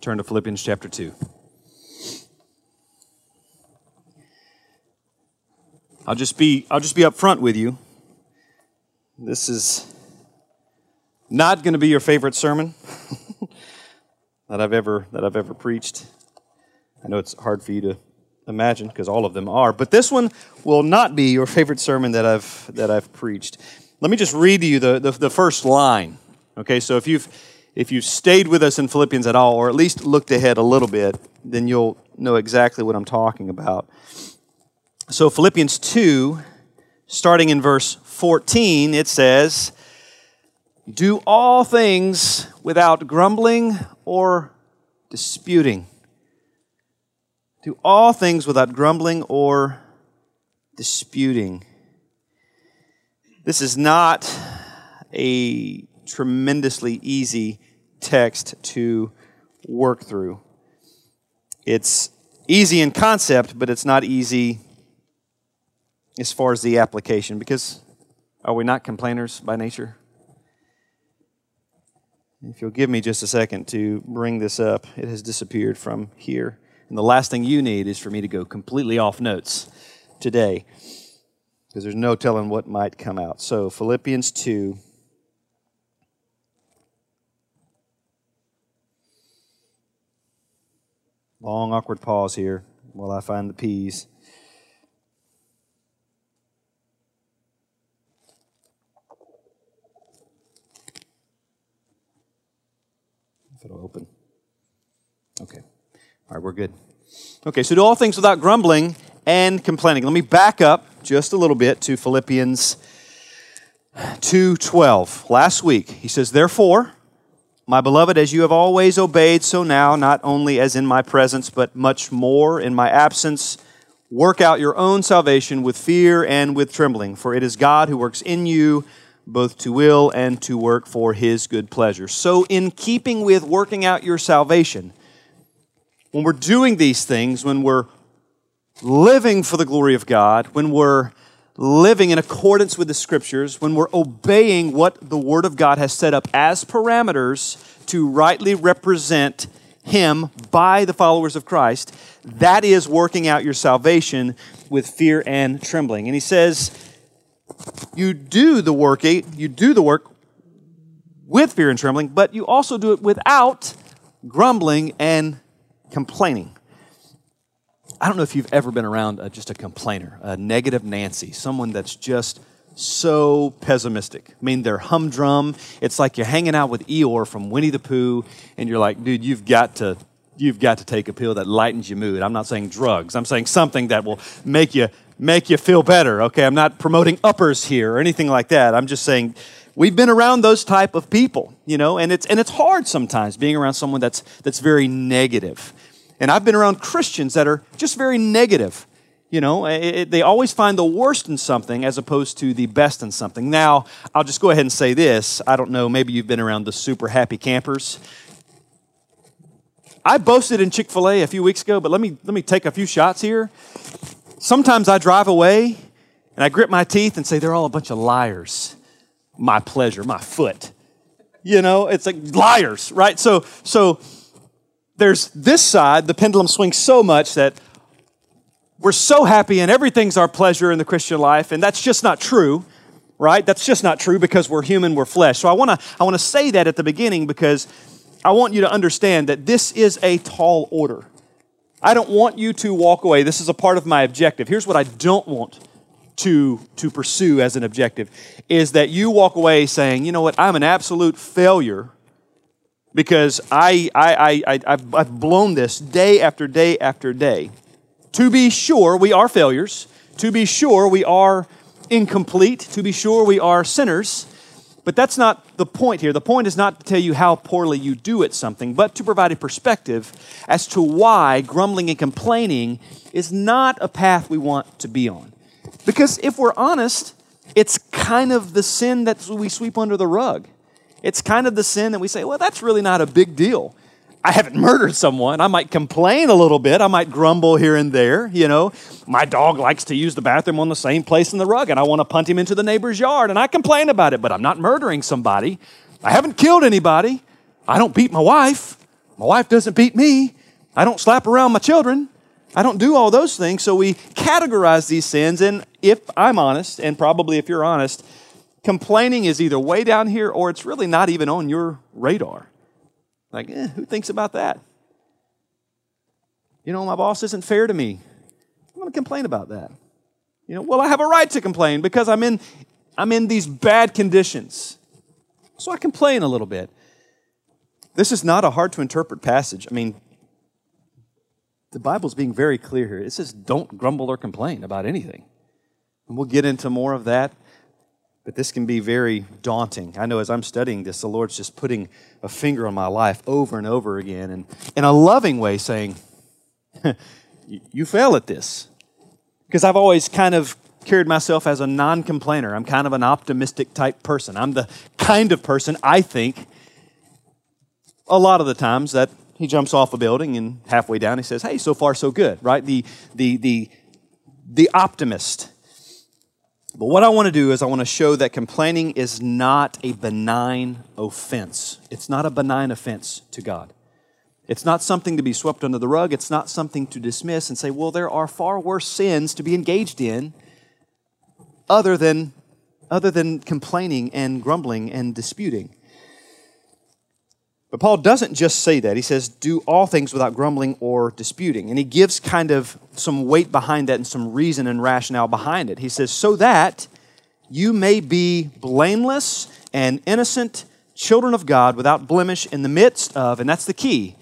turn to Philippians chapter 2. I'll just be I'll just be up front with you. This is not going to be your favorite sermon that I've ever that I've ever preached. I know it's hard for you to imagine because all of them are, but this one will not be your favorite sermon that I've that I've preached. Let me just read to you the, the, the first line. Okay, so if you've if you've stayed with us in Philippians at all, or at least looked ahead a little bit, then you'll know exactly what I'm talking about. So, Philippians 2, starting in verse 14, it says, Do all things without grumbling or disputing. Do all things without grumbling or disputing. This is not a tremendously easy text to work through. It's easy in concept, but it's not easy as far as the application because are we not complainers by nature? If you'll give me just a second to bring this up, it has disappeared from here. And the last thing you need is for me to go completely off notes today because there's no telling what might come out. So, Philippians 2. Long, awkward pause here while I find the peas. If it'll open. Okay. All right, we're good. Okay, so do all things without grumbling and complaining. Let me back up just a little bit to Philippians 2:12. Last week, he says, "Therefore, my beloved, as you have always obeyed, so now, not only as in my presence, but much more in my absence, work out your own salvation with fear and with trembling, for it is God who works in you both to will and to work for his good pleasure. So, in keeping with working out your salvation, when we're doing these things, when we're living for the glory of God, when we're living in accordance with the scriptures, when we're obeying what the Word of God has set up as parameters to rightly represent Him by the followers of Christ, that is working out your salvation with fear and trembling. And He says, you do the work, eh, you do the work with fear and trembling, but you also do it without grumbling and complaining. I don't know if you've ever been around a, just a complainer, a negative Nancy, someone that's just so pessimistic. I mean, they're humdrum. It's like you're hanging out with Eeyore from Winnie the Pooh, and you're like, dude, you've got to, you've got to take a pill that lightens your mood. I'm not saying drugs. I'm saying something that will make you make you feel better. Okay, I'm not promoting uppers here or anything like that. I'm just saying we've been around those type of people, you know, and it's and it's hard sometimes being around someone that's that's very negative. And I've been around Christians that are just very negative. You know, it, it, they always find the worst in something as opposed to the best in something. Now, I'll just go ahead and say this. I don't know, maybe you've been around the super happy campers. I boasted in Chick fil A a few weeks ago, but let me, let me take a few shots here. Sometimes I drive away and I grit my teeth and say, they're all a bunch of liars. My pleasure, my foot. You know, it's like liars, right? So, so there's this side, the pendulum swings so much that we're so happy and everything's our pleasure in the Christian life, and that's just not true, right? That's just not true because we're human, we're flesh. So I wanna, I wanna say that at the beginning because I want you to understand that this is a tall order. I don't want you to walk away. This is a part of my objective. Here's what I don't want to, to pursue as an objective is that you walk away saying, you know what, I'm an absolute failure because I, I, I, I, I've blown this day after day after day. To be sure, we are failures. To be sure, we are incomplete. To be sure, we are sinners. But that's not the point here. The point is not to tell you how poorly you do at something, but to provide a perspective as to why grumbling and complaining is not a path we want to be on. Because if we're honest, it's kind of the sin that we sweep under the rug. It's kind of the sin that we say, well, that's really not a big deal. I haven't murdered someone. I might complain a little bit. I might grumble here and there. You know, my dog likes to use the bathroom on the same place in the rug, and I want to punt him into the neighbor's yard, and I complain about it, but I'm not murdering somebody. I haven't killed anybody. I don't beat my wife. My wife doesn't beat me. I don't slap around my children. I don't do all those things. So we categorize these sins. And if I'm honest, and probably if you're honest, complaining is either way down here or it's really not even on your radar. Like, eh, who thinks about that? You know, my boss isn't fair to me. I'm going to complain about that. You know, well, I have a right to complain because I'm in, I'm in these bad conditions. So I complain a little bit. This is not a hard to interpret passage. I mean, the Bible's being very clear here. It says, don't grumble or complain about anything. And we'll get into more of that, but this can be very daunting. I know as I'm studying this, the Lord's just putting a finger on my life over and over again and in a loving way saying, You fail at this. Because I've always kind of carried myself as a non complainer. I'm kind of an optimistic type person. I'm the kind of person, I think, a lot of the times that he jumps off a building and halfway down he says, Hey, so far so good, right? The, the, the, the optimist. But what I want to do is I want to show that complaining is not a benign offense. It's not a benign offense to God. It's not something to be swept under the rug. It's not something to dismiss and say, well, there are far worse sins to be engaged in other than, other than complaining and grumbling and disputing. But Paul doesn't just say that. He says, do all things without grumbling or disputing. And he gives kind of some weight behind that and some reason and rationale behind it. He says, so that you may be blameless and innocent children of God without blemish in the midst of, and that's the key,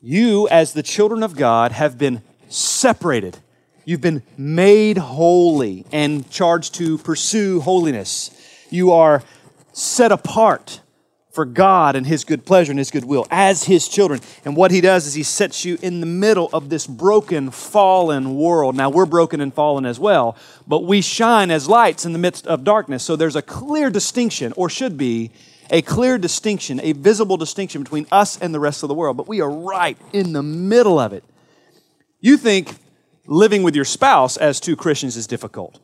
you as the children of God have been separated. You've been made holy and charged to pursue holiness. You are set apart for God and His good pleasure and His good will as His children. And what He does is He sets you in the middle of this broken, fallen world. Now, we're broken and fallen as well, but we shine as lights in the midst of darkness. So there's a clear distinction, or should be, a clear distinction, a visible distinction between us and the rest of the world. But we are right in the middle of it. You think living with your spouse as two Christians is difficult.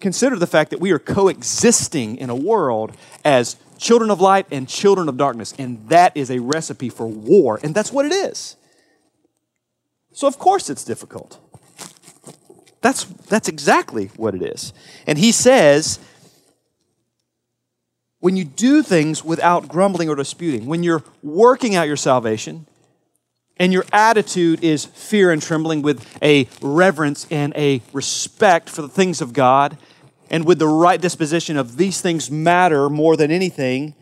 Consider the fact that we are coexisting in a world as children of light and children of darkness. And that is a recipe for war. And that's what it is. So, of course, it's difficult. That's, that's exactly what it is. And he says, when you do things without grumbling or disputing, when you're working out your salvation, and your attitude is fear and trembling with a reverence and a respect for the things of God, and with the right disposition of these things matter more than anything,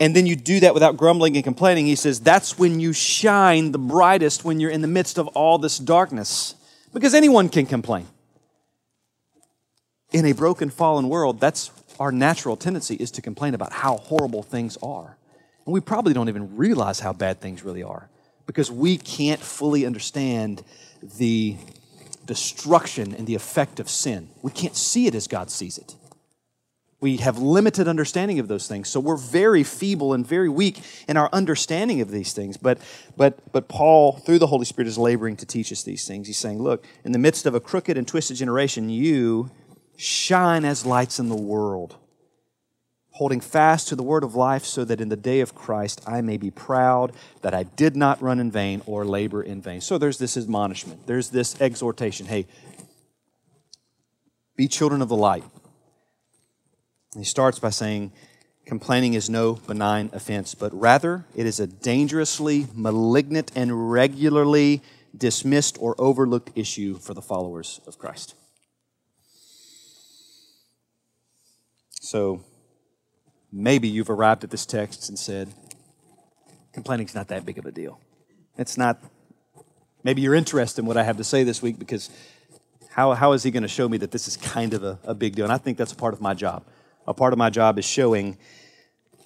and then you do that without grumbling and complaining, he says that's when you shine the brightest when you're in the midst of all this darkness. Because anyone can complain. In a broken, fallen world, that's our natural tendency is to complain about how horrible things are. And we probably don't even realize how bad things really are because we can't fully understand the destruction and the effect of sin. We can't see it as God sees it. We have limited understanding of those things. So we're very feeble and very weak in our understanding of these things. But, but, but Paul, through the Holy Spirit, is laboring to teach us these things. He's saying, look, in the midst of a crooked and twisted generation, you shine as lights in the world holding fast to the word of life, so that in the day of Christ I may be proud that I did not run in vain or labor in vain. So there's this admonishment, there's this exhortation hey, be children of the light. And he starts by saying, complaining is no benign offense, but rather it is a dangerously malignant and regularly dismissed or overlooked issue for the followers of Christ. So, maybe you've arrived at this text and said, complaining's not that big of a deal. It's not, maybe you're interested in what I have to say this week because how, how is he going to show me that this is kind of a, a big deal? And I think that's a part of my job. A part of my job is showing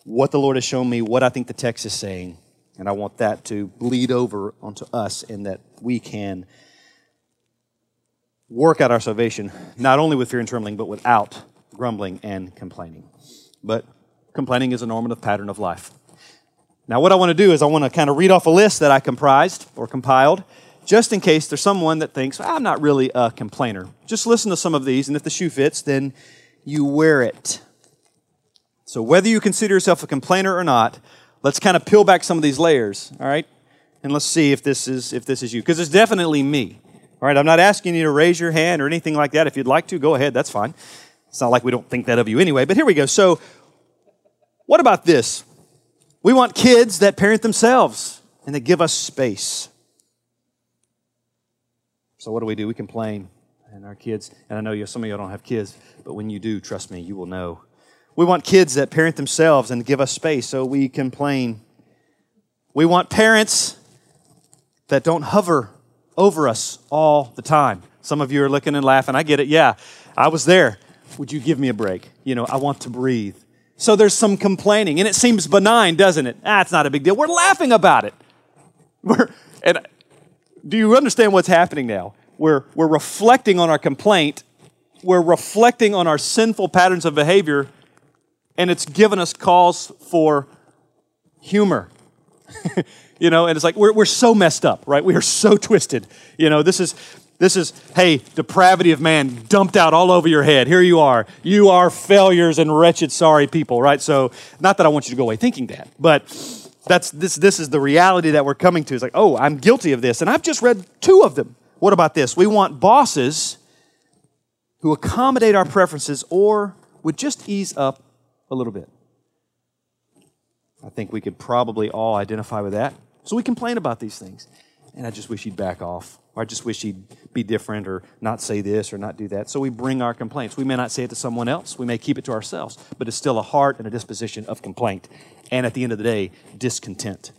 what the Lord has shown me, what I think the text is saying, and I want that to bleed over onto us and that we can work out our salvation, not only with fear and trembling, but without grumbling and complaining. But complaining is a normative pattern of life. Now, what I want to do is I want to kind of read off a list that I comprised or compiled, just in case there's someone that thinks, I'm not really a complainer. Just listen to some of these, and if the shoe fits, then you wear it. So, whether you consider yourself a complainer or not, let's kind of peel back some of these layers, all right? And let's see if this is if this is you because it's definitely me. All right, I'm not asking you to raise your hand or anything like that. If you'd like to, go ahead, that's fine. It's not like we don't think that of you anyway, but here we go. So, what about this? We want kids that parent themselves and that give us space. So, what do we do? We complain. And our kids, and I know you, some of you don't have kids, but when you do, trust me, you will know. We want kids that parent themselves and give us space, so we complain. We want parents that don't hover over us all the time. Some of you are looking and laughing. I get it. Yeah, I was there. Would you give me a break? You know, I want to breathe. So there's some complaining, and it seems benign, doesn't it? Ah, not a big deal. We're laughing about it. We're, and do you understand what's happening now? We're, we're reflecting on our complaint, we're reflecting on our sinful patterns of behavior, and it's given us cause for humor. you know, and it's like we're, we're so messed up, right? We are so twisted. You know, this is this is, hey, depravity of man dumped out all over your head. Here you are. You are failures and wretched, sorry people, right? So, not that I want you to go away thinking that, but that's this this is the reality that we're coming to. It's like, oh, I'm guilty of this. And I've just read two of them. What about this? We want bosses who accommodate our preferences or would just ease up a little bit. I think we could probably all identify with that. So we complain about these things. And I just wish he'd back off. Or I just wish he'd be different or not say this or not do that. So we bring our complaints. We may not say it to someone else, we may keep it to ourselves, but it's still a heart and a disposition of complaint. And at the end of the day, discontent.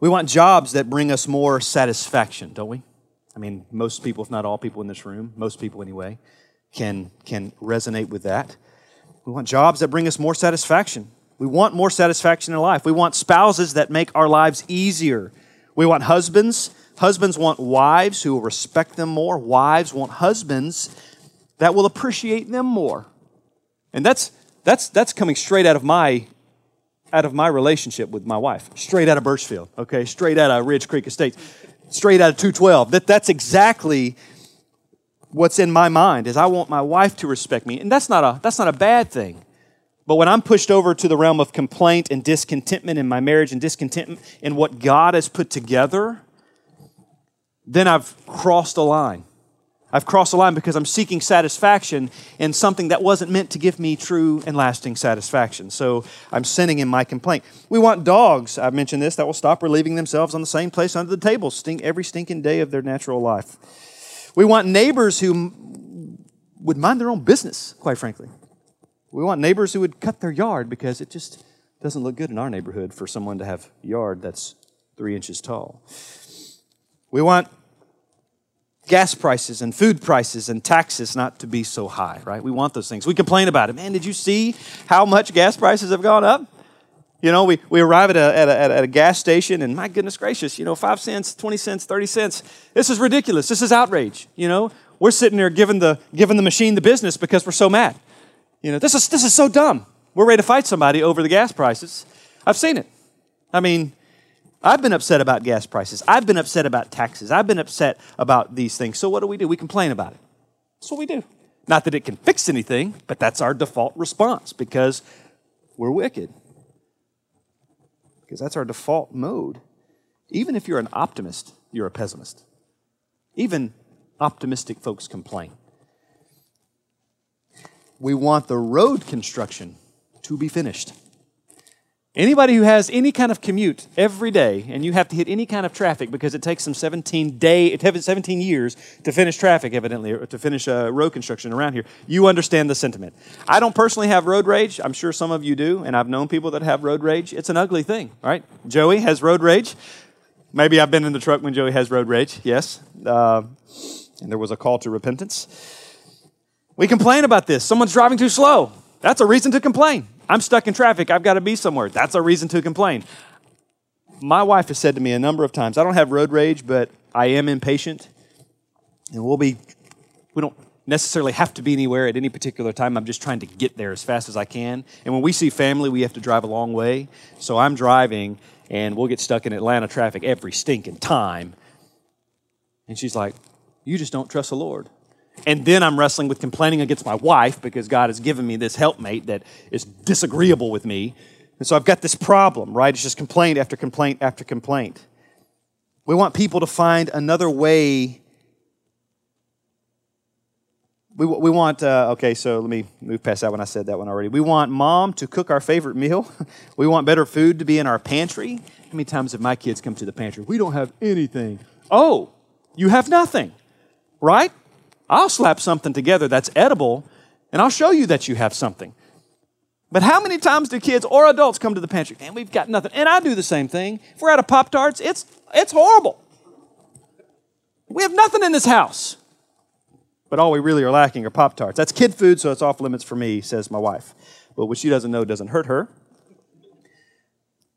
We want jobs that bring us more satisfaction, don't we? I mean, most people, if not all people in this room, most people anyway, can, can resonate with that. We want jobs that bring us more satisfaction. We want more satisfaction in life. We want spouses that make our lives easier. We want husbands. Husbands want wives who will respect them more. Wives want husbands that will appreciate them more. And that's that's that's coming straight out of my out of my relationship with my wife. Straight out of Birchfield, okay? Straight out of Ridge Creek Estates. Straight out of 212. That that's exactly what's in my mind is I want my wife to respect me. And that's not a that's not a bad thing. But when I'm pushed over to the realm of complaint and discontentment in my marriage and discontentment in what God has put together, then I've crossed a line. I've crossed a line because I'm seeking satisfaction in something that wasn't meant to give me true and lasting satisfaction. So I'm sinning in my complaint. We want dogs, I've mentioned this, that will stop relieving themselves on the same place under the table stink every stinking day of their natural life. We want neighbors who would mind their own business, quite frankly. We want neighbors who would cut their yard because it just doesn't look good in our neighborhood for someone to have a yard that's three inches tall. We want gas prices and food prices and taxes not to be so high, right? We want those things. We complain about it. Man, did you see how much gas prices have gone up? You know, we, we arrive at a, at, a, at a gas station, and my goodness gracious, you know, five cents, 20 cents, 30 cents. This is ridiculous. This is outrage. You know, we're sitting there giving the, giving the machine the business because we're so mad. You know, this is, this is so dumb. We're ready to fight somebody over the gas prices. I've seen it. I mean, I've been upset about gas prices. I've been upset about taxes. I've been upset about these things. So what do we do? We complain about it. That's what we do. Not that it can fix anything, but that's our default response because we're wicked. Because that's our default mode. Even if you're an optimist, you're a pessimist. Even optimistic folks complain we want the road construction to be finished. Anybody who has any kind of commute every day and you have to hit any kind of traffic because it takes them 17 day 17 years to finish traffic evidently or to finish uh, road construction around here. You understand the sentiment. I don't personally have road rage. I'm sure some of you do and i've known people that have road rage. It's an ugly thing right? Joey has road rage. Maybe i've been in the truck when joey has road rage. Yes. Uh, and there was a call to repentance we complain about this. Someone's driving too slow. That's a reason to complain. I'm stuck in traffic. I've got to be somewhere. That's a reason to complain. My wife has said to me a number of times, I don't have road rage, but I am impatient. And we'll be, we don't necessarily have to be anywhere at any particular time. I'm just trying to get there as fast as I can. And when we see family, we have to drive a long way. So I'm driving and we'll get stuck in Atlanta traffic every stinking time. And she's like, You just don't trust the Lord. And then I'm wrestling with complaining against my wife because God has given me this helpmate that is disagreeable with me. And so I've got this problem, right? It's just complaint after complaint after complaint. We want people to find another way. We, we want, uh, okay, so let me move past that one. I said that one already. We want mom to cook our favorite meal. we want better food to be in our pantry. How many times have my kids come to the pantry? We don't have anything. Oh, you have nothing, right? I'll slap something together that's edible and I'll show you that you have something. But how many times do kids or adults come to the pantry and we've got nothing? And I do the same thing. If we're out of Pop Tarts, it's, it's horrible. We have nothing in this house. But all we really are lacking are Pop Tarts. That's kid food, so it's off limits for me, says my wife. But what she doesn't know doesn't hurt her.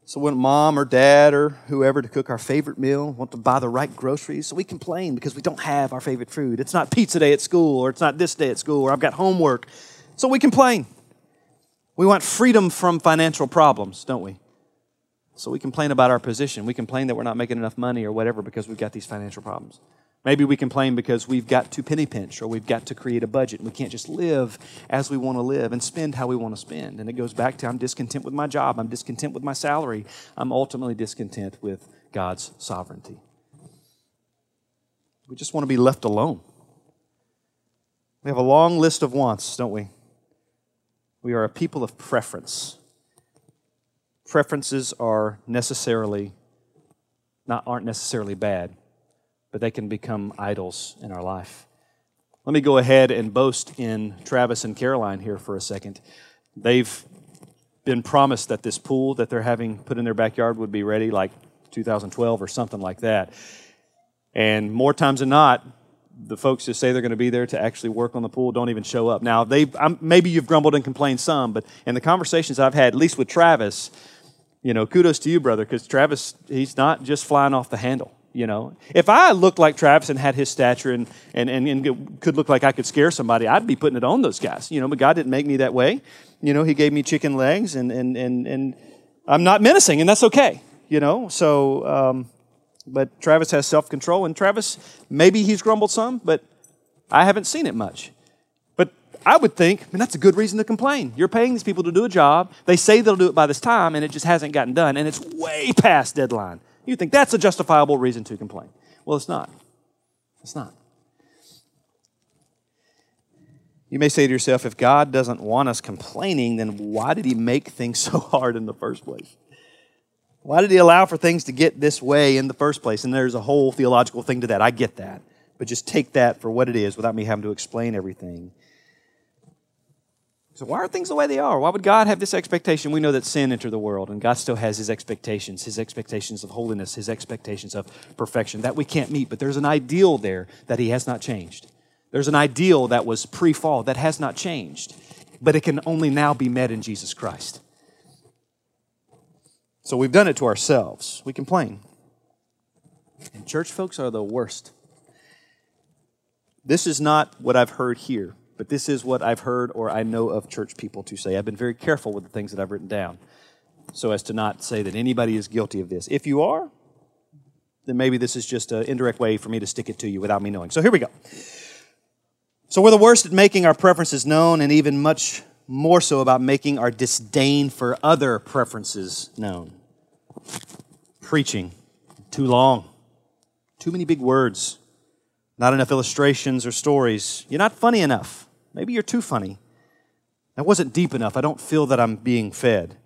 So when mom or dad or whoever to cook our favorite meal, want to buy the right groceries, so we complain because we don't have our favorite food. It's not pizza day at school, or it's not this day at school, or I've got homework. So we complain. We want freedom from financial problems, don't we? So we complain about our position. We complain that we're not making enough money or whatever because we've got these financial problems. Maybe we complain because we've got to penny pinch or we've got to create a budget we can't just live as we want to live and spend how we want to spend. And it goes back to I'm discontent with my job, I'm discontent with my salary, I'm ultimately discontent with God's sovereignty. We just want to be left alone. We have a long list of wants, don't we? We are a people of preference. Preferences are necessarily not aren't necessarily bad but they can become idols in our life. Let me go ahead and boast in Travis and Caroline here for a second. They've been promised that this pool that they're having put in their backyard would be ready like 2012 or something like that. And more times than not, the folks who say they're going to be there to actually work on the pool don't even show up. Now, they maybe you've grumbled and complained some, but in the conversations I've had, at least with Travis, you know, kudos to you, brother, because Travis, he's not just flying off the handle. You know, if I looked like Travis and had his stature and, and, and, and could look like I could scare somebody, I'd be putting it on those guys. You know, but God didn't make me that way. You know, He gave me chicken legs and, and, and, and I'm not menacing, and that's okay. You know, so, um, but Travis has self control, and Travis, maybe he's grumbled some, but I haven't seen it much. But I would think, I mean, that's a good reason to complain. You're paying these people to do a job. They say they'll do it by this time, and it just hasn't gotten done, and it's way past deadline. You think that's a justifiable reason to complain. Well, it's not. It's not. You may say to yourself, if God doesn't want us complaining, then why did He make things so hard in the first place? Why did He allow for things to get this way in the first place? And there's a whole theological thing to that. I get that. But just take that for what it is without me having to explain everything. So, why are things the way they are? Why would God have this expectation? We know that sin entered the world, and God still has His expectations, His expectations of holiness, His expectations of perfection that we can't meet. But there's an ideal there that He has not changed. There's an ideal that was pre fall that has not changed, but it can only now be met in Jesus Christ. So, we've done it to ourselves. We complain. And church folks are the worst. This is not what I've heard here but this is what I've heard or I know of church people to say. I've been very careful with the things that I've written down so as to not say that anybody is guilty of this. If you are, then maybe this is just an indirect way for me to stick it to you without me knowing. So here we go. So we're the worst at making our preferences known and even much more so about making our disdain for other preferences known. Preaching, too long, too many big words, not enough illustrations or stories. You're not funny enough. Maybe you're too funny. That wasn't deep enough. I don't feel that I'm being fed.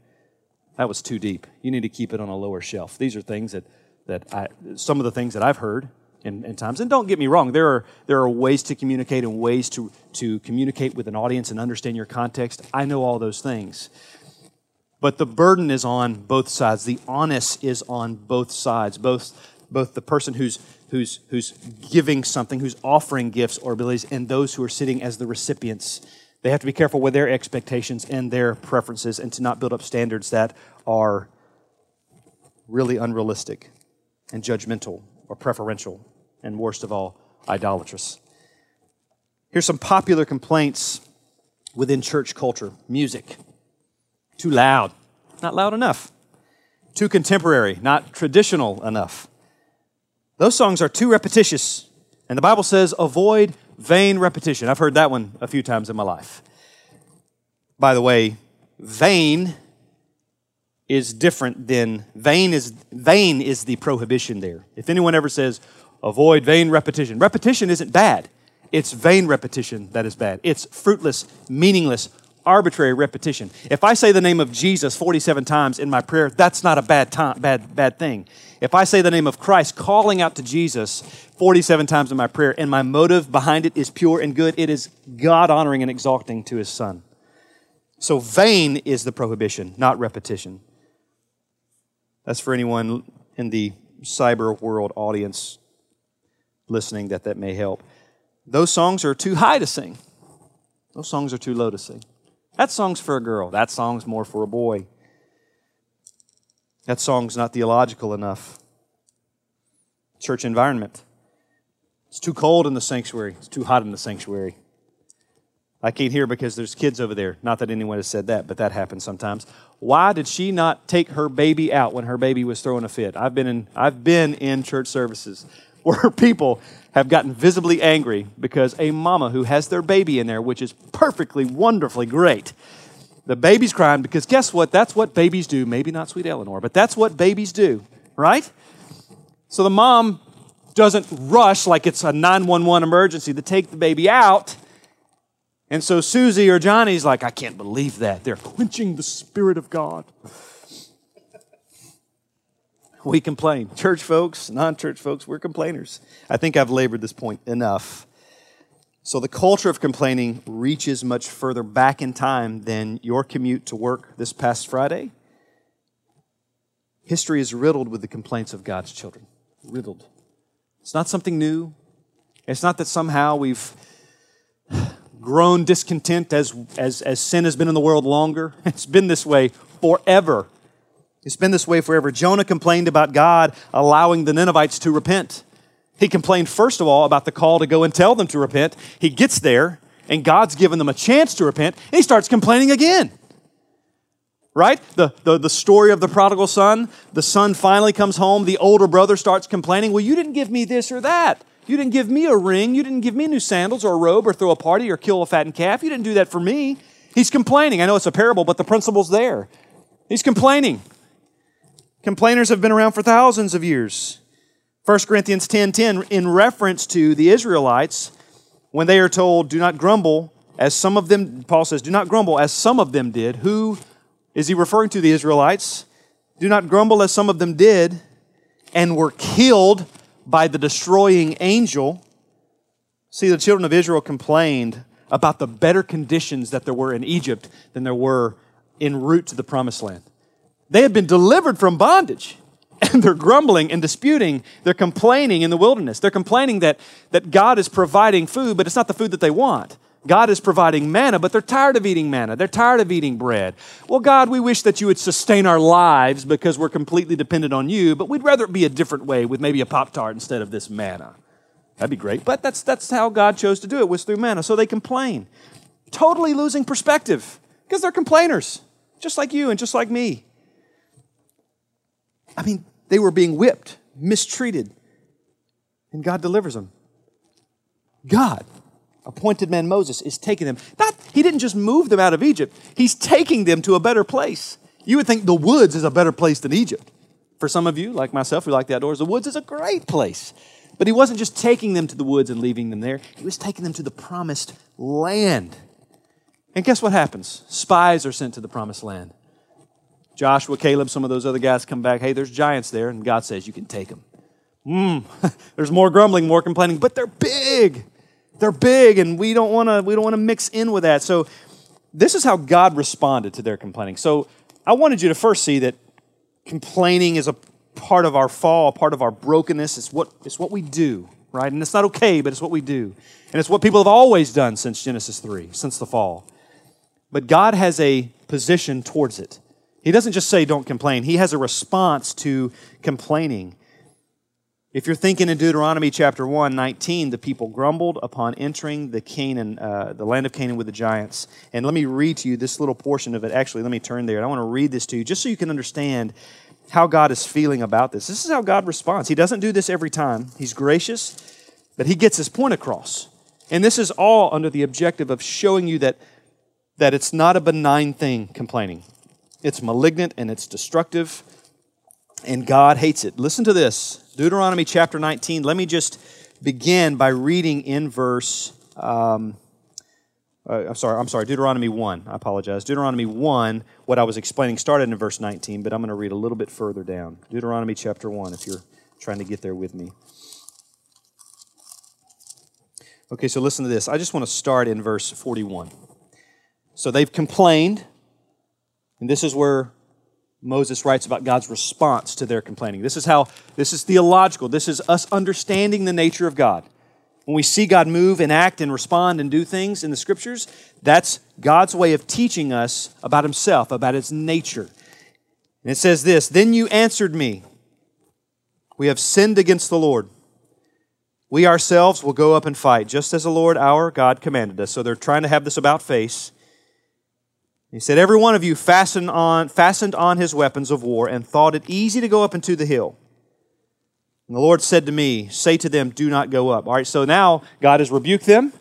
That was too deep. You need to keep it on a lower shelf. These are things that, that I, some of the things that I've heard in, in, times. And don't get me wrong, there are, there are ways to communicate and ways to, to communicate with an audience and understand your context. I know all those things. But the burden is on both sides. The onus is on both sides, both, both the person who's who's, who's giving something, who's offering gifts or abilities, and those who are sitting as the recipients. They have to be careful with their expectations and their preferences and to not build up standards that are really unrealistic and judgmental or preferential, and worst of all, idolatrous. Here's some popular complaints within church culture music. Too loud, not loud enough. Too contemporary, not traditional enough. Those songs are too repetitious. And the Bible says, avoid vain repetition. I've heard that one a few times in my life. By the way, vain is different than vain is vain is the prohibition there. If anyone ever says avoid vain repetition, repetition isn't bad. It's vain repetition that is bad. It's fruitless, meaningless, arbitrary repetition. If I say the name of Jesus 47 times in my prayer, that's not a bad time, bad bad thing. If I say the name of Christ calling out to Jesus 47 times in my prayer and my motive behind it is pure and good, it is God honoring and exalting to his son. So vain is the prohibition, not repetition. That's for anyone in the cyber world audience listening that that may help. Those songs are too high to sing. Those songs are too low to sing. That song's for a girl. That song's more for a boy. That song's not theological enough. Church environment. It's too cold in the sanctuary. It's too hot in the sanctuary. I can't hear because there's kids over there. Not that anyone has said that, but that happens sometimes. Why did she not take her baby out when her baby was throwing a fit? I've been in, I've been in church services where people have gotten visibly angry because a mama who has their baby in there, which is perfectly, wonderfully great, the baby's crying because guess what? That's what babies do. Maybe not sweet Eleanor, but that's what babies do, right? So the mom doesn't rush like it's a 911 emergency to take the baby out. And so Susie or Johnny's like, I can't believe that. They're quenching the Spirit of God we complain. Church folks, non church folks, we're complainers. I think I've labored this point enough. So, the culture of complaining reaches much further back in time than your commute to work this past Friday. History is riddled with the complaints of God's children. Riddled. It's not something new. It's not that somehow we've grown discontent as, as, as sin has been in the world longer. It's been this way forever. It's been this way forever. Jonah complained about God allowing the Ninevites to repent. He complained, first of all, about the call to go and tell them to repent. He gets there, and God's given them a chance to repent, and he starts complaining again. Right? The, the, the story of the prodigal son. The son finally comes home. The older brother starts complaining, Well, you didn't give me this or that. You didn't give me a ring. You didn't give me new sandals or a robe or throw a party or kill a fattened calf. You didn't do that for me. He's complaining. I know it's a parable, but the principle's there. He's complaining. Complainers have been around for thousands of years. 1 Corinthians 10:10 10, 10, in reference to the Israelites when they are told do not grumble as some of them Paul says do not grumble as some of them did. Who is he referring to the Israelites? Do not grumble as some of them did and were killed by the destroying angel. See, the children of Israel complained about the better conditions that there were in Egypt than there were en route to the promised land. They had been delivered from bondage. And they're grumbling and disputing. They're complaining in the wilderness. They're complaining that, that God is providing food, but it's not the food that they want. God is providing manna, but they're tired of eating manna. They're tired of eating bread. Well, God, we wish that you would sustain our lives because we're completely dependent on you, but we'd rather it be a different way with maybe a Pop Tart instead of this manna. That'd be great. But that's, that's how God chose to do it, was through manna. So they complain. Totally losing perspective because they're complainers, just like you and just like me. I mean, they were being whipped, mistreated, and God delivers them. God, appointed man Moses, is taking them. Not, he didn't just move them out of Egypt, he's taking them to a better place. You would think the woods is a better place than Egypt. For some of you, like myself, who like the outdoors, the woods is a great place. But he wasn't just taking them to the woods and leaving them there, he was taking them to the promised land. And guess what happens? Spies are sent to the promised land. Joshua, Caleb, some of those other guys come back. Hey, there's giants there, and God says you can take them. Mm, there's more grumbling, more complaining, but they're big. They're big, and we don't want to we don't want to mix in with that. So this is how God responded to their complaining. So I wanted you to first see that complaining is a part of our fall, part of our brokenness. It's what it's what we do, right? And it's not okay, but it's what we do. And it's what people have always done since Genesis 3, since the fall. But God has a position towards it. He doesn't just say, don't complain. He has a response to complaining. If you're thinking in Deuteronomy chapter 1, 19, the people grumbled upon entering the Canaan, uh, the land of Canaan with the giants. And let me read to you this little portion of it. Actually, let me turn there. And I want to read this to you just so you can understand how God is feeling about this. This is how God responds. He doesn't do this every time. He's gracious, but he gets his point across. And this is all under the objective of showing you that, that it's not a benign thing, complaining. It's malignant, and it's destructive, and God hates it. Listen to this Deuteronomy chapter 19. Let me just begin by reading in verse. Um, uh, I'm sorry, I'm sorry, Deuteronomy 1. I apologize. Deuteronomy 1, what I was explaining started in verse 19, but I'm going to read a little bit further down. Deuteronomy chapter 1, if you're trying to get there with me. Okay, so listen to this. I just want to start in verse 41. So they've complained, and this is where Moses writes about God's response to their complaining. This is how, this is theological. This is us understanding the nature of God. When we see God move and act and respond and do things in the scriptures, that's God's way of teaching us about Himself, about His nature. And it says this Then you answered me, We have sinned against the Lord. We ourselves will go up and fight, just as the Lord our God commanded us. So they're trying to have this about face. He said, Every one of you fastened on, fastened on his weapons of war and thought it easy to go up into the hill. And the Lord said to me, Say to them, Do not go up. All right, so now God has rebuked them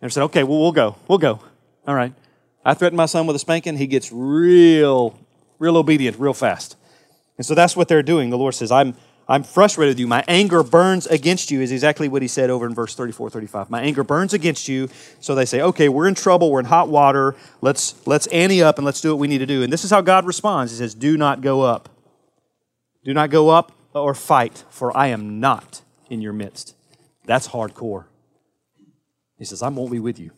and said, Okay, well, we'll go. We'll go. All right. I threatened my son with a spanking. He gets real, real obedient real fast. And so that's what they're doing. The Lord says, I'm, I'm frustrated with you. My anger burns against you, is exactly what he said over in verse 34, 35. My anger burns against you. So they say, okay, we're in trouble. We're in hot water. Let's, let's ante up and let's do what we need to do. And this is how God responds He says, Do not go up. Do not go up or fight, for I am not in your midst. That's hardcore. He says, I won't be with you.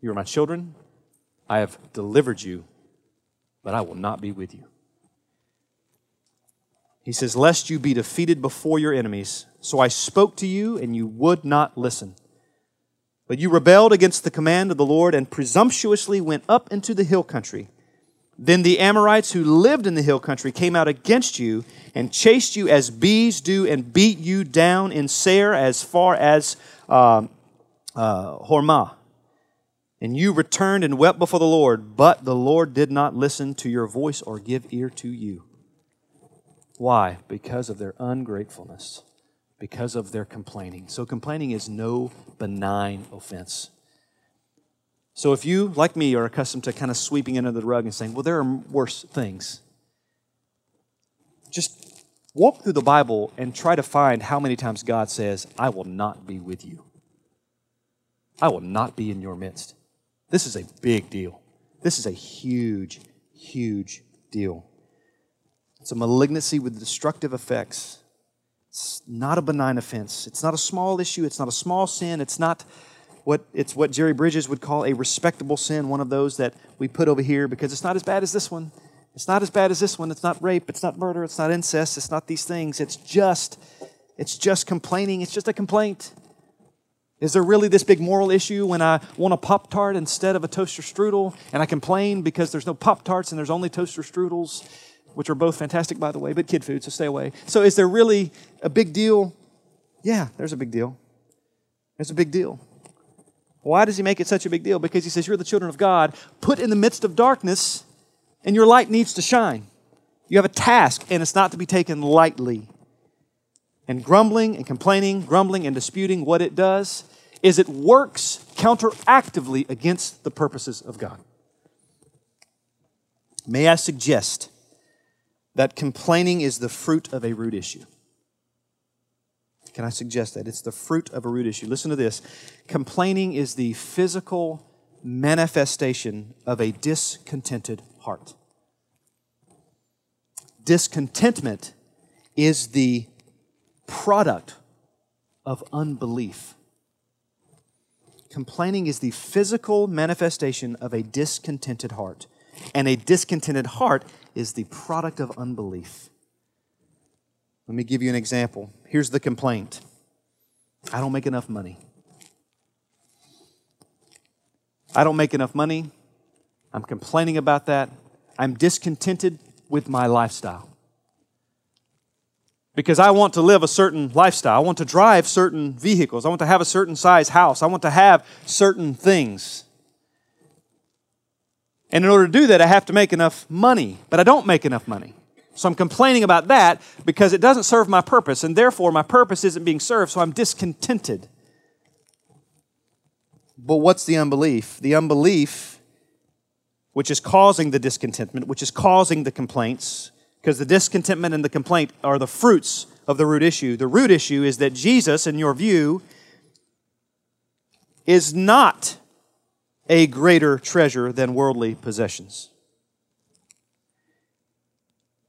You are my children. I have delivered you, but I will not be with you. He says, Lest you be defeated before your enemies. So I spoke to you, and you would not listen. But you rebelled against the command of the Lord and presumptuously went up into the hill country. Then the Amorites who lived in the hill country came out against you and chased you as bees do and beat you down in Seir as far as uh, uh, Hormah. And you returned and wept before the Lord, but the Lord did not listen to your voice or give ear to you. Why? Because of their ungratefulness, because of their complaining. So, complaining is no benign offense. So, if you, like me, are accustomed to kind of sweeping under the rug and saying, well, there are worse things, just walk through the Bible and try to find how many times God says, I will not be with you. I will not be in your midst. This is a big deal. This is a huge, huge deal. It's a malignancy with destructive effects. It's not a benign offense. It's not a small issue. It's not a small sin. It's not what it's what Jerry Bridges would call a respectable sin, one of those that we put over here because it's not as bad as this one. It's not as bad as this one. It's not rape, it's not murder, it's not incest, it's not these things. It's just it's just complaining. It's just a complaint. Is there really this big moral issue when I want a Pop Tart instead of a toaster strudel and I complain because there's no Pop Tarts and there's only toaster strudels? Which are both fantastic, by the way, but kid food, so stay away. So, is there really a big deal? Yeah, there's a big deal. There's a big deal. Why does he make it such a big deal? Because he says, You're the children of God, put in the midst of darkness, and your light needs to shine. You have a task, and it's not to be taken lightly. And grumbling and complaining, grumbling and disputing, what it does is it works counteractively against the purposes of God. May I suggest that complaining is the fruit of a root issue. Can I suggest that? It's the fruit of a root issue. Listen to this complaining is the physical manifestation of a discontented heart. Discontentment is the product of unbelief. Complaining is the physical manifestation of a discontented heart. And a discontented heart is the product of unbelief. Let me give you an example. Here's the complaint I don't make enough money. I don't make enough money. I'm complaining about that. I'm discontented with my lifestyle. Because I want to live a certain lifestyle. I want to drive certain vehicles. I want to have a certain size house. I want to have certain things. And in order to do that, I have to make enough money, but I don't make enough money. So I'm complaining about that because it doesn't serve my purpose, and therefore my purpose isn't being served, so I'm discontented. But what's the unbelief? The unbelief which is causing the discontentment, which is causing the complaints, because the discontentment and the complaint are the fruits of the root issue. The root issue is that Jesus, in your view, is not a greater treasure than worldly possessions.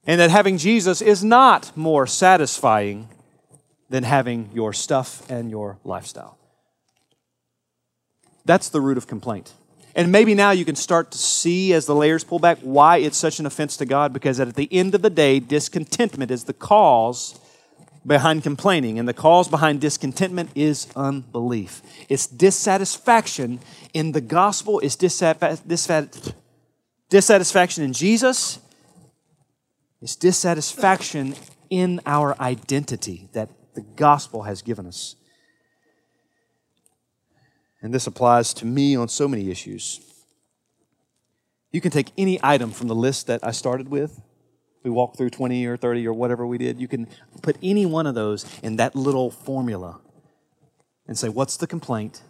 And that having Jesus is not more satisfying than having your stuff and your lifestyle. That's the root of complaint. And maybe now you can start to see as the layers pull back why it's such an offense to God because at the end of the day, discontentment is the cause behind complaining, and the cause behind discontentment is unbelief. It's dissatisfaction in the gospel, it's dissatisfaction in Jesus, it's dissatisfaction in our identity that the gospel has given us. And this applies to me on so many issues. You can take any item from the list that I started with. We walked through 20 or 30 or whatever we did. You can put any one of those in that little formula and say, what's the complaint?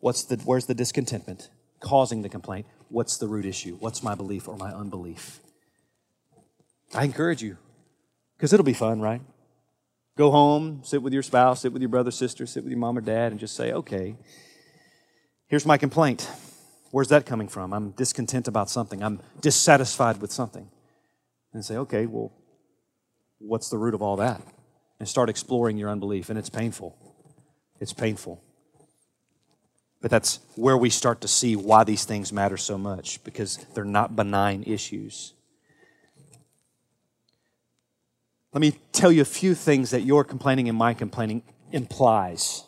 What's the, where's the discontentment causing the complaint? What's the root issue? What's my belief or my unbelief? I encourage you because it'll be fun, right? Go home, sit with your spouse, sit with your brother, sister, sit with your mom or dad, and just say, okay, Here's my complaint. Where's that coming from? I'm discontent about something. I'm dissatisfied with something. And say, okay, well, what's the root of all that? And start exploring your unbelief. And it's painful. It's painful. But that's where we start to see why these things matter so much because they're not benign issues. Let me tell you a few things that your complaining and my complaining implies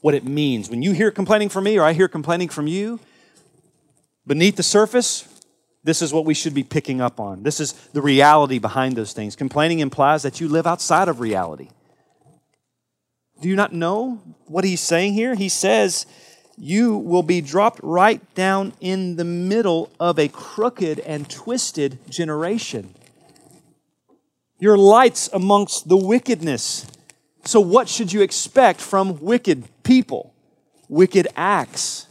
what it means. When you hear complaining from me or I hear complaining from you, beneath the surface, this is what we should be picking up on. This is the reality behind those things. Complaining implies that you live outside of reality. Do you not know what he's saying here? He says, You will be dropped right down in the middle of a crooked and twisted generation. Your lights amongst the wickedness so, what should you expect from wicked people? Wicked acts.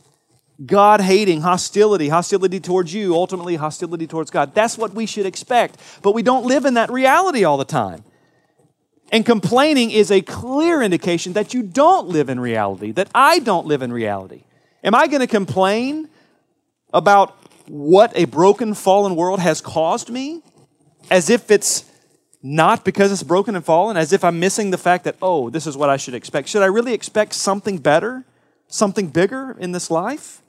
God hating, hostility, hostility towards you, ultimately hostility towards God. That's what we should expect. But we don't live in that reality all the time. And complaining is a clear indication that you don't live in reality, that I don't live in reality. Am I going to complain about what a broken, fallen world has caused me as if it's not because it's broken and fallen, as if I'm missing the fact that, oh, this is what I should expect. Should I really expect something better, something bigger in this life?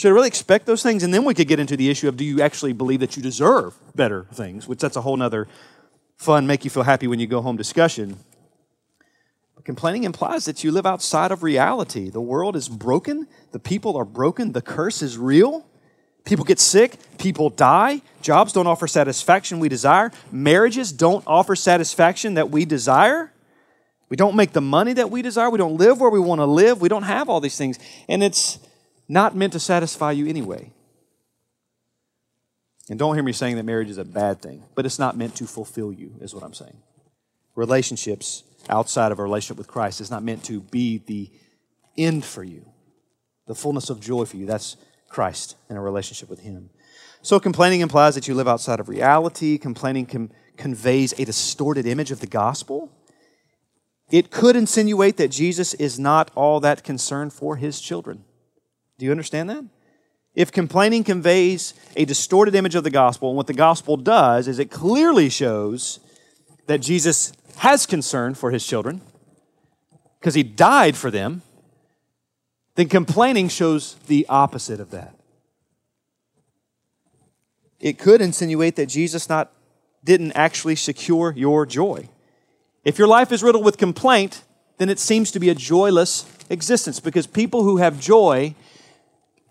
Should I really expect those things? And then we could get into the issue of do you actually believe that you deserve better things, which that's a whole nother fun, make you feel happy when you go home discussion. But complaining implies that you live outside of reality. The world is broken, the people are broken, the curse is real. People get sick, people die, jobs don't offer satisfaction we desire, marriages don't offer satisfaction that we desire. We don't make the money that we desire, we don't live where we want to live, we don't have all these things, and it's not meant to satisfy you anyway. And don't hear me saying that marriage is a bad thing, but it's not meant to fulfill you, is what I'm saying. Relationships outside of a relationship with Christ is not meant to be the end for you, the fullness of joy for you. That's Christ in a relationship with Him. So, complaining implies that you live outside of reality. Complaining com- conveys a distorted image of the gospel. It could insinuate that Jesus is not all that concerned for His children. Do you understand that? If complaining conveys a distorted image of the gospel, and what the gospel does is it clearly shows that Jesus has concern for his children because he died for them, then complaining shows the opposite of that. It could insinuate that Jesus not, didn't actually secure your joy. If your life is riddled with complaint, then it seems to be a joyless existence because people who have joy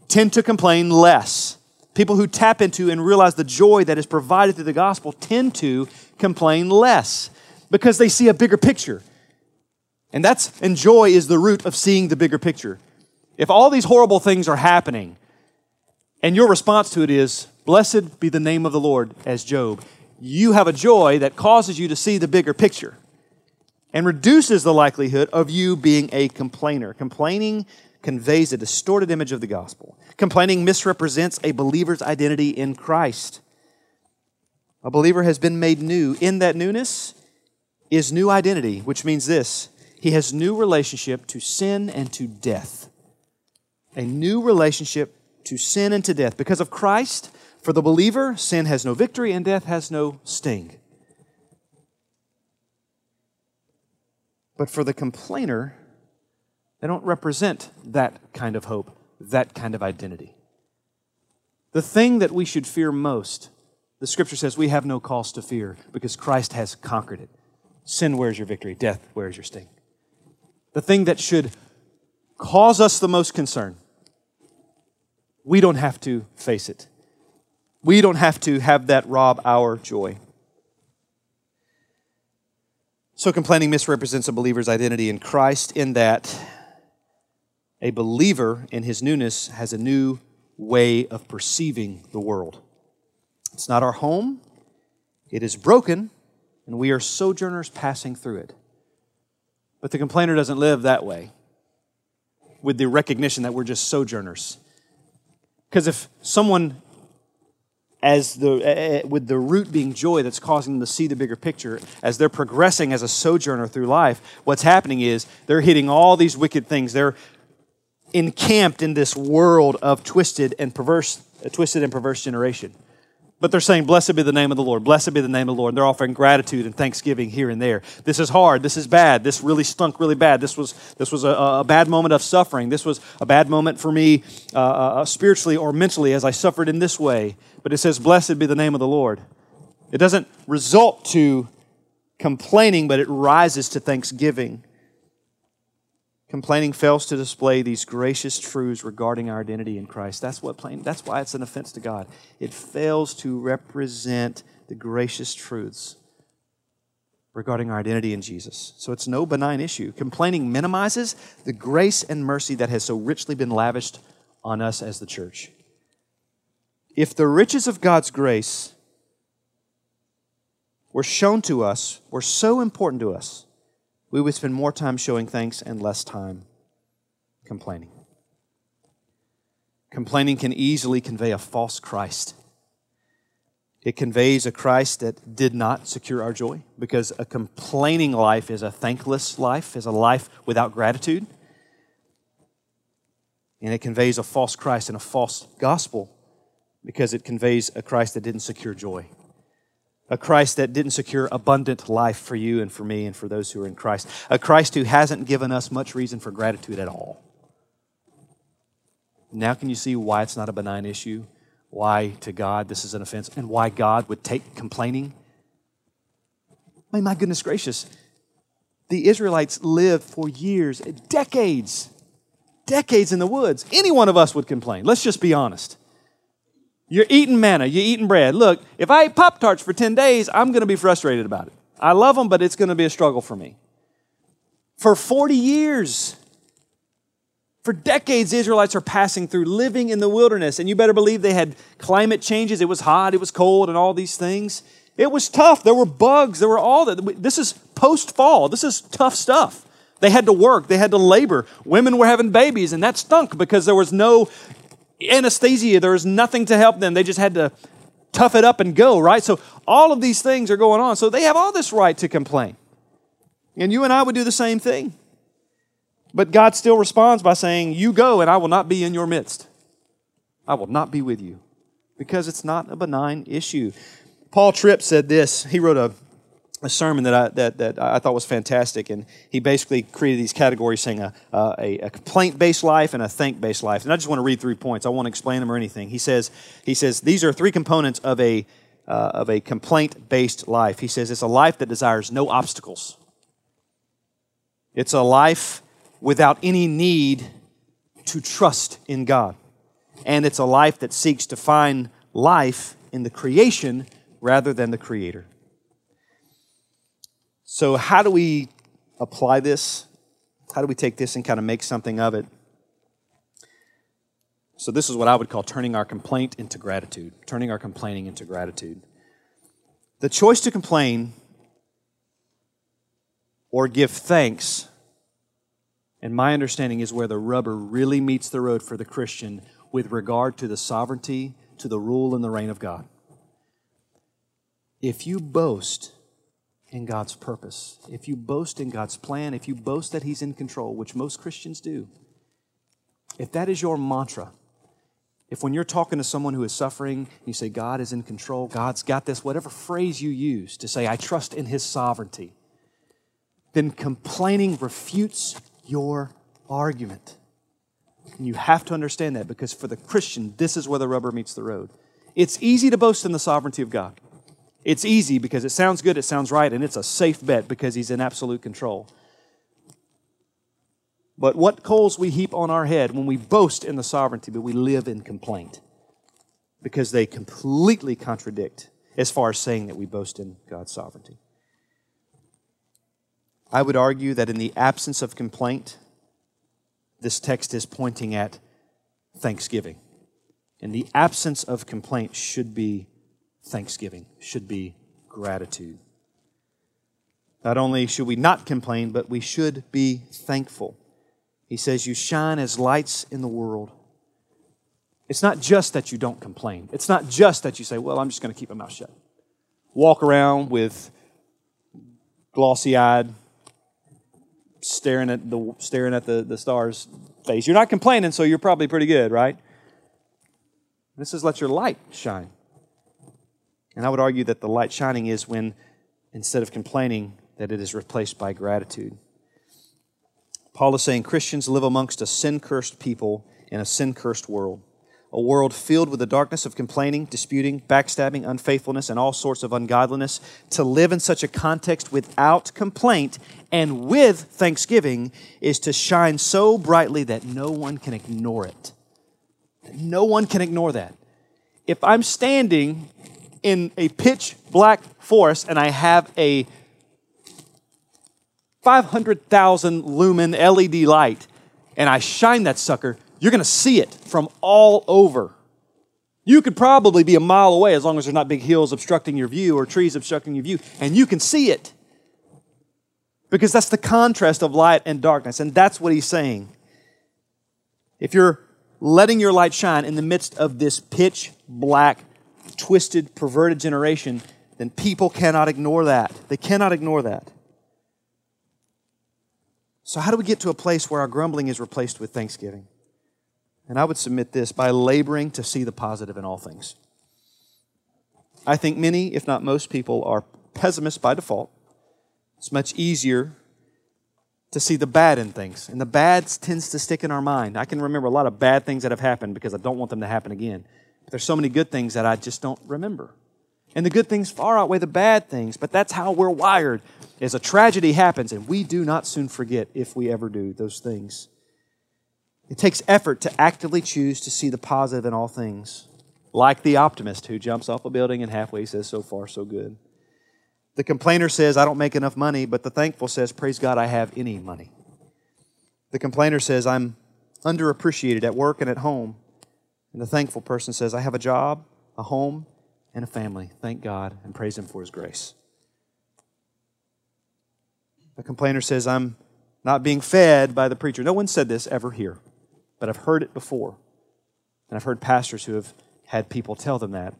tend to complain less. People who tap into and realize the joy that is provided through the gospel tend to complain less because they see a bigger picture. And that's and joy is the root of seeing the bigger picture. If all these horrible things are happening, and your response to it is, Blessed be the name of the Lord, as Job, you have a joy that causes you to see the bigger picture and reduces the likelihood of you being a complainer. Complaining conveys a distorted image of the gospel. Complaining misrepresents a believer's identity in Christ. A believer has been made new. In that newness is new identity, which means this he has new relationship to sin and to death. A new relationship to sin and to death. Because of Christ, for the believer, sin has no victory and death has no sting. But for the complainer, they don't represent that kind of hope, that kind of identity. The thing that we should fear most, the scripture says we have no cause to fear because Christ has conquered it. Sin, where's your victory? Death, where's your sting? The thing that should cause us the most concern, we don't have to face it. We don't have to have that rob our joy. So, complaining misrepresents a believer's identity in Christ in that a believer in his newness has a new way of perceiving the world. It's not our home, it is broken, and we are sojourners passing through it. But the complainer doesn't live that way with the recognition that we're just sojourners. Because if someone as the, uh, with the root being joy that's causing them to see the bigger picture, as they're progressing as a sojourner through life, what's happening is they're hitting all these wicked things. They're encamped in this world of twisted and perverse, twisted and perverse generation. But they're saying, Blessed be the name of the Lord. Blessed be the name of the Lord. And they're offering gratitude and thanksgiving here and there. This is hard. This is bad. This really stunk really bad. This was, this was a, a bad moment of suffering. This was a bad moment for me uh, uh, spiritually or mentally as I suffered in this way. But it says, Blessed be the name of the Lord. It doesn't result to complaining, but it rises to thanksgiving. Complaining fails to display these gracious truths regarding our identity in Christ. That's what plain, that's why it's an offense to God. It fails to represent the gracious truths regarding our identity in Jesus. So it's no benign issue. Complaining minimizes the grace and mercy that has so richly been lavished on us as the church. If the riches of God's grace were shown to us, were so important to us, we would spend more time showing thanks and less time complaining. Complaining can easily convey a false Christ. It conveys a Christ that did not secure our joy because a complaining life is a thankless life, is a life without gratitude. And it conveys a false Christ and a false gospel because it conveys a Christ that didn't secure joy a Christ that didn't secure abundant life for you and for me and for those who are in Christ, a Christ who hasn't given us much reason for gratitude at all. Now, can you see why it's not a benign issue? Why to God this is an offense, and why God would take complaining? I mean, my goodness gracious, the Israelites lived for years, decades, decades in the woods. Any one of us would complain. Let's just be honest. You're eating manna, you're eating bread. Look, if I eat Pop Tarts for 10 days, I'm going to be frustrated about it. I love them, but it's going to be a struggle for me. For 40 years, for decades, Israelites are passing through living in the wilderness, and you better believe they had climate changes. It was hot, it was cold, and all these things. It was tough. There were bugs, there were all that. This is post fall, this is tough stuff. They had to work, they had to labor. Women were having babies, and that stunk because there was no anesthesia. There was nothing to help them. They just had to tough it up and go, right? So all of these things are going on. So they have all this right to complain. And you and I would do the same thing. But God still responds by saying, You go, and I will not be in your midst. I will not be with you because it's not a benign issue. Paul Tripp said this. He wrote a a sermon that I, that, that I thought was fantastic. And he basically created these categories saying a, a, a complaint based life and a thank based life. And I just want to read three points. I won't explain them or anything. He says, he says these are three components of a, uh, of a complaint based life. He says it's a life that desires no obstacles, it's a life without any need to trust in God. And it's a life that seeks to find life in the creation rather than the creator. So, how do we apply this? How do we take this and kind of make something of it? So, this is what I would call turning our complaint into gratitude, turning our complaining into gratitude. The choice to complain or give thanks And my understanding is where the rubber really meets the road for the Christian with regard to the sovereignty, to the rule and the reign of God. If you boast in God's purpose, if you boast in God's plan, if you boast that He's in control, which most Christians do, if that is your mantra, if when you're talking to someone who is suffering, you say, God is in control, God's got this, whatever phrase you use to say, I trust in His sovereignty, then complaining refutes your argument. And you have to understand that because for the Christian, this is where the rubber meets the road. It's easy to boast in the sovereignty of God. It's easy because it sounds good, it sounds right, and it's a safe bet because He's in absolute control. But what coals we heap on our head when we boast in the sovereignty, but we live in complaint because they completely contradict as far as saying that we boast in God's sovereignty. I would argue that in the absence of complaint, this text is pointing at thanksgiving. And the absence of complaint should be thanksgiving, should be gratitude. Not only should we not complain, but we should be thankful. He says, You shine as lights in the world. It's not just that you don't complain. It's not just that you say, Well, I'm just going to keep my mouth shut. Walk around with glossy eyed, staring at the staring at the, the stars face. You're not complaining, so you're probably pretty good, right? This is let your light shine. And I would argue that the light shining is when instead of complaining, that it is replaced by gratitude. Paul is saying Christians live amongst a sin cursed people in a sin cursed world a world filled with the darkness of complaining, disputing, backstabbing, unfaithfulness, and all sorts of ungodliness, to live in such a context without complaint and with thanksgiving is to shine so brightly that no one can ignore it. No one can ignore that. If I'm standing in a pitch black forest and I have a 500,000 lumen LED light and I shine that sucker, you're going to see it from all over. You could probably be a mile away as long as there's not big hills obstructing your view or trees obstructing your view, and you can see it. Because that's the contrast of light and darkness, and that's what he's saying. If you're letting your light shine in the midst of this pitch black, twisted, perverted generation, then people cannot ignore that. They cannot ignore that. So, how do we get to a place where our grumbling is replaced with thanksgiving? And I would submit this by laboring to see the positive in all things. I think many, if not most people, are pessimists by default. It's much easier to see the bad in things. And the bad tends to stick in our mind. I can remember a lot of bad things that have happened because I don't want them to happen again. But there's so many good things that I just don't remember. And the good things far outweigh the bad things, but that's how we're wired. As a tragedy happens, and we do not soon forget if we ever do those things. It takes effort to actively choose to see the positive in all things, like the optimist who jumps off a building and halfway says, So far, so good. The complainer says, I don't make enough money, but the thankful says, Praise God, I have any money. The complainer says, I'm underappreciated at work and at home. And the thankful person says, I have a job, a home, and a family. Thank God and praise Him for His grace. The complainer says, I'm not being fed by the preacher. No one said this ever here but I've heard it before. And I've heard pastors who have had people tell them that.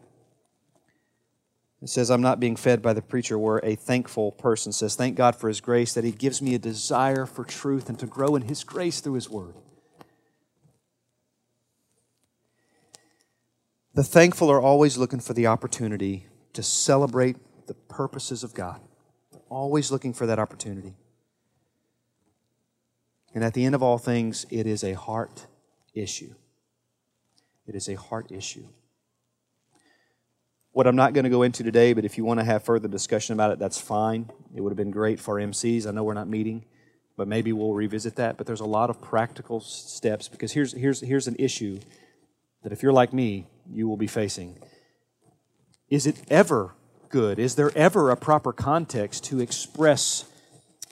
It says, I'm not being fed by the preacher, where a thankful person says, Thank God for His grace, that He gives me a desire for truth and to grow in His grace through His Word. The thankful are always looking for the opportunity to celebrate the purposes of God. They're always looking for that opportunity. And at the end of all things, it is a heart issue. It is a heart issue. What I'm not going to go into today, but if you want to have further discussion about it, that's fine. It would have been great for MCs. I know we're not meeting, but maybe we'll revisit that. But there's a lot of practical steps because here's, here's, here's an issue that if you're like me, you will be facing. Is it ever good? Is there ever a proper context to express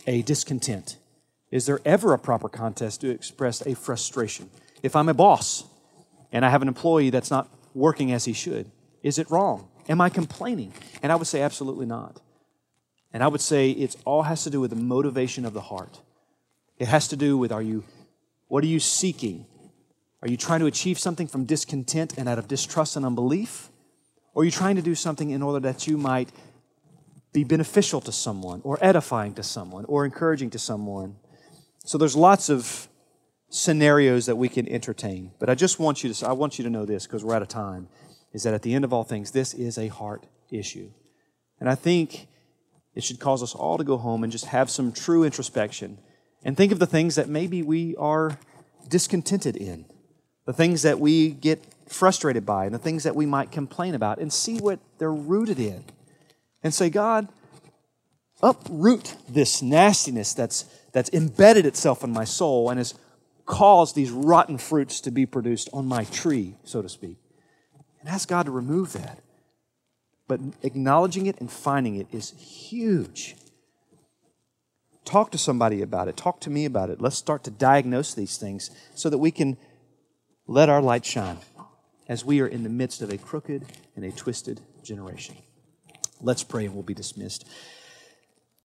a discontent? Is there ever a proper context to express a frustration? If I'm a boss and I have an employee that's not working as he should, is it wrong? Am I complaining? And I would say absolutely not. And I would say it all has to do with the motivation of the heart. It has to do with are you, what are you seeking? Are you trying to achieve something from discontent and out of distrust and unbelief? Or are you trying to do something in order that you might be beneficial to someone, or edifying to someone, or encouraging to someone? So there's lots of scenarios that we can entertain. But I just want you to I want you to know this because we're out of time is that at the end of all things this is a heart issue. And I think it should cause us all to go home and just have some true introspection and think of the things that maybe we are discontented in, the things that we get frustrated by, and the things that we might complain about, and see what they're rooted in. And say, God, uproot this nastiness that's, that's embedded itself in my soul and has caused these rotten fruits to be produced on my tree, so to speak. And ask God to remove that. But acknowledging it and finding it is huge. Talk to somebody about it. Talk to me about it. Let's start to diagnose these things so that we can let our light shine as we are in the midst of a crooked and a twisted generation. Let's pray and we'll be dismissed.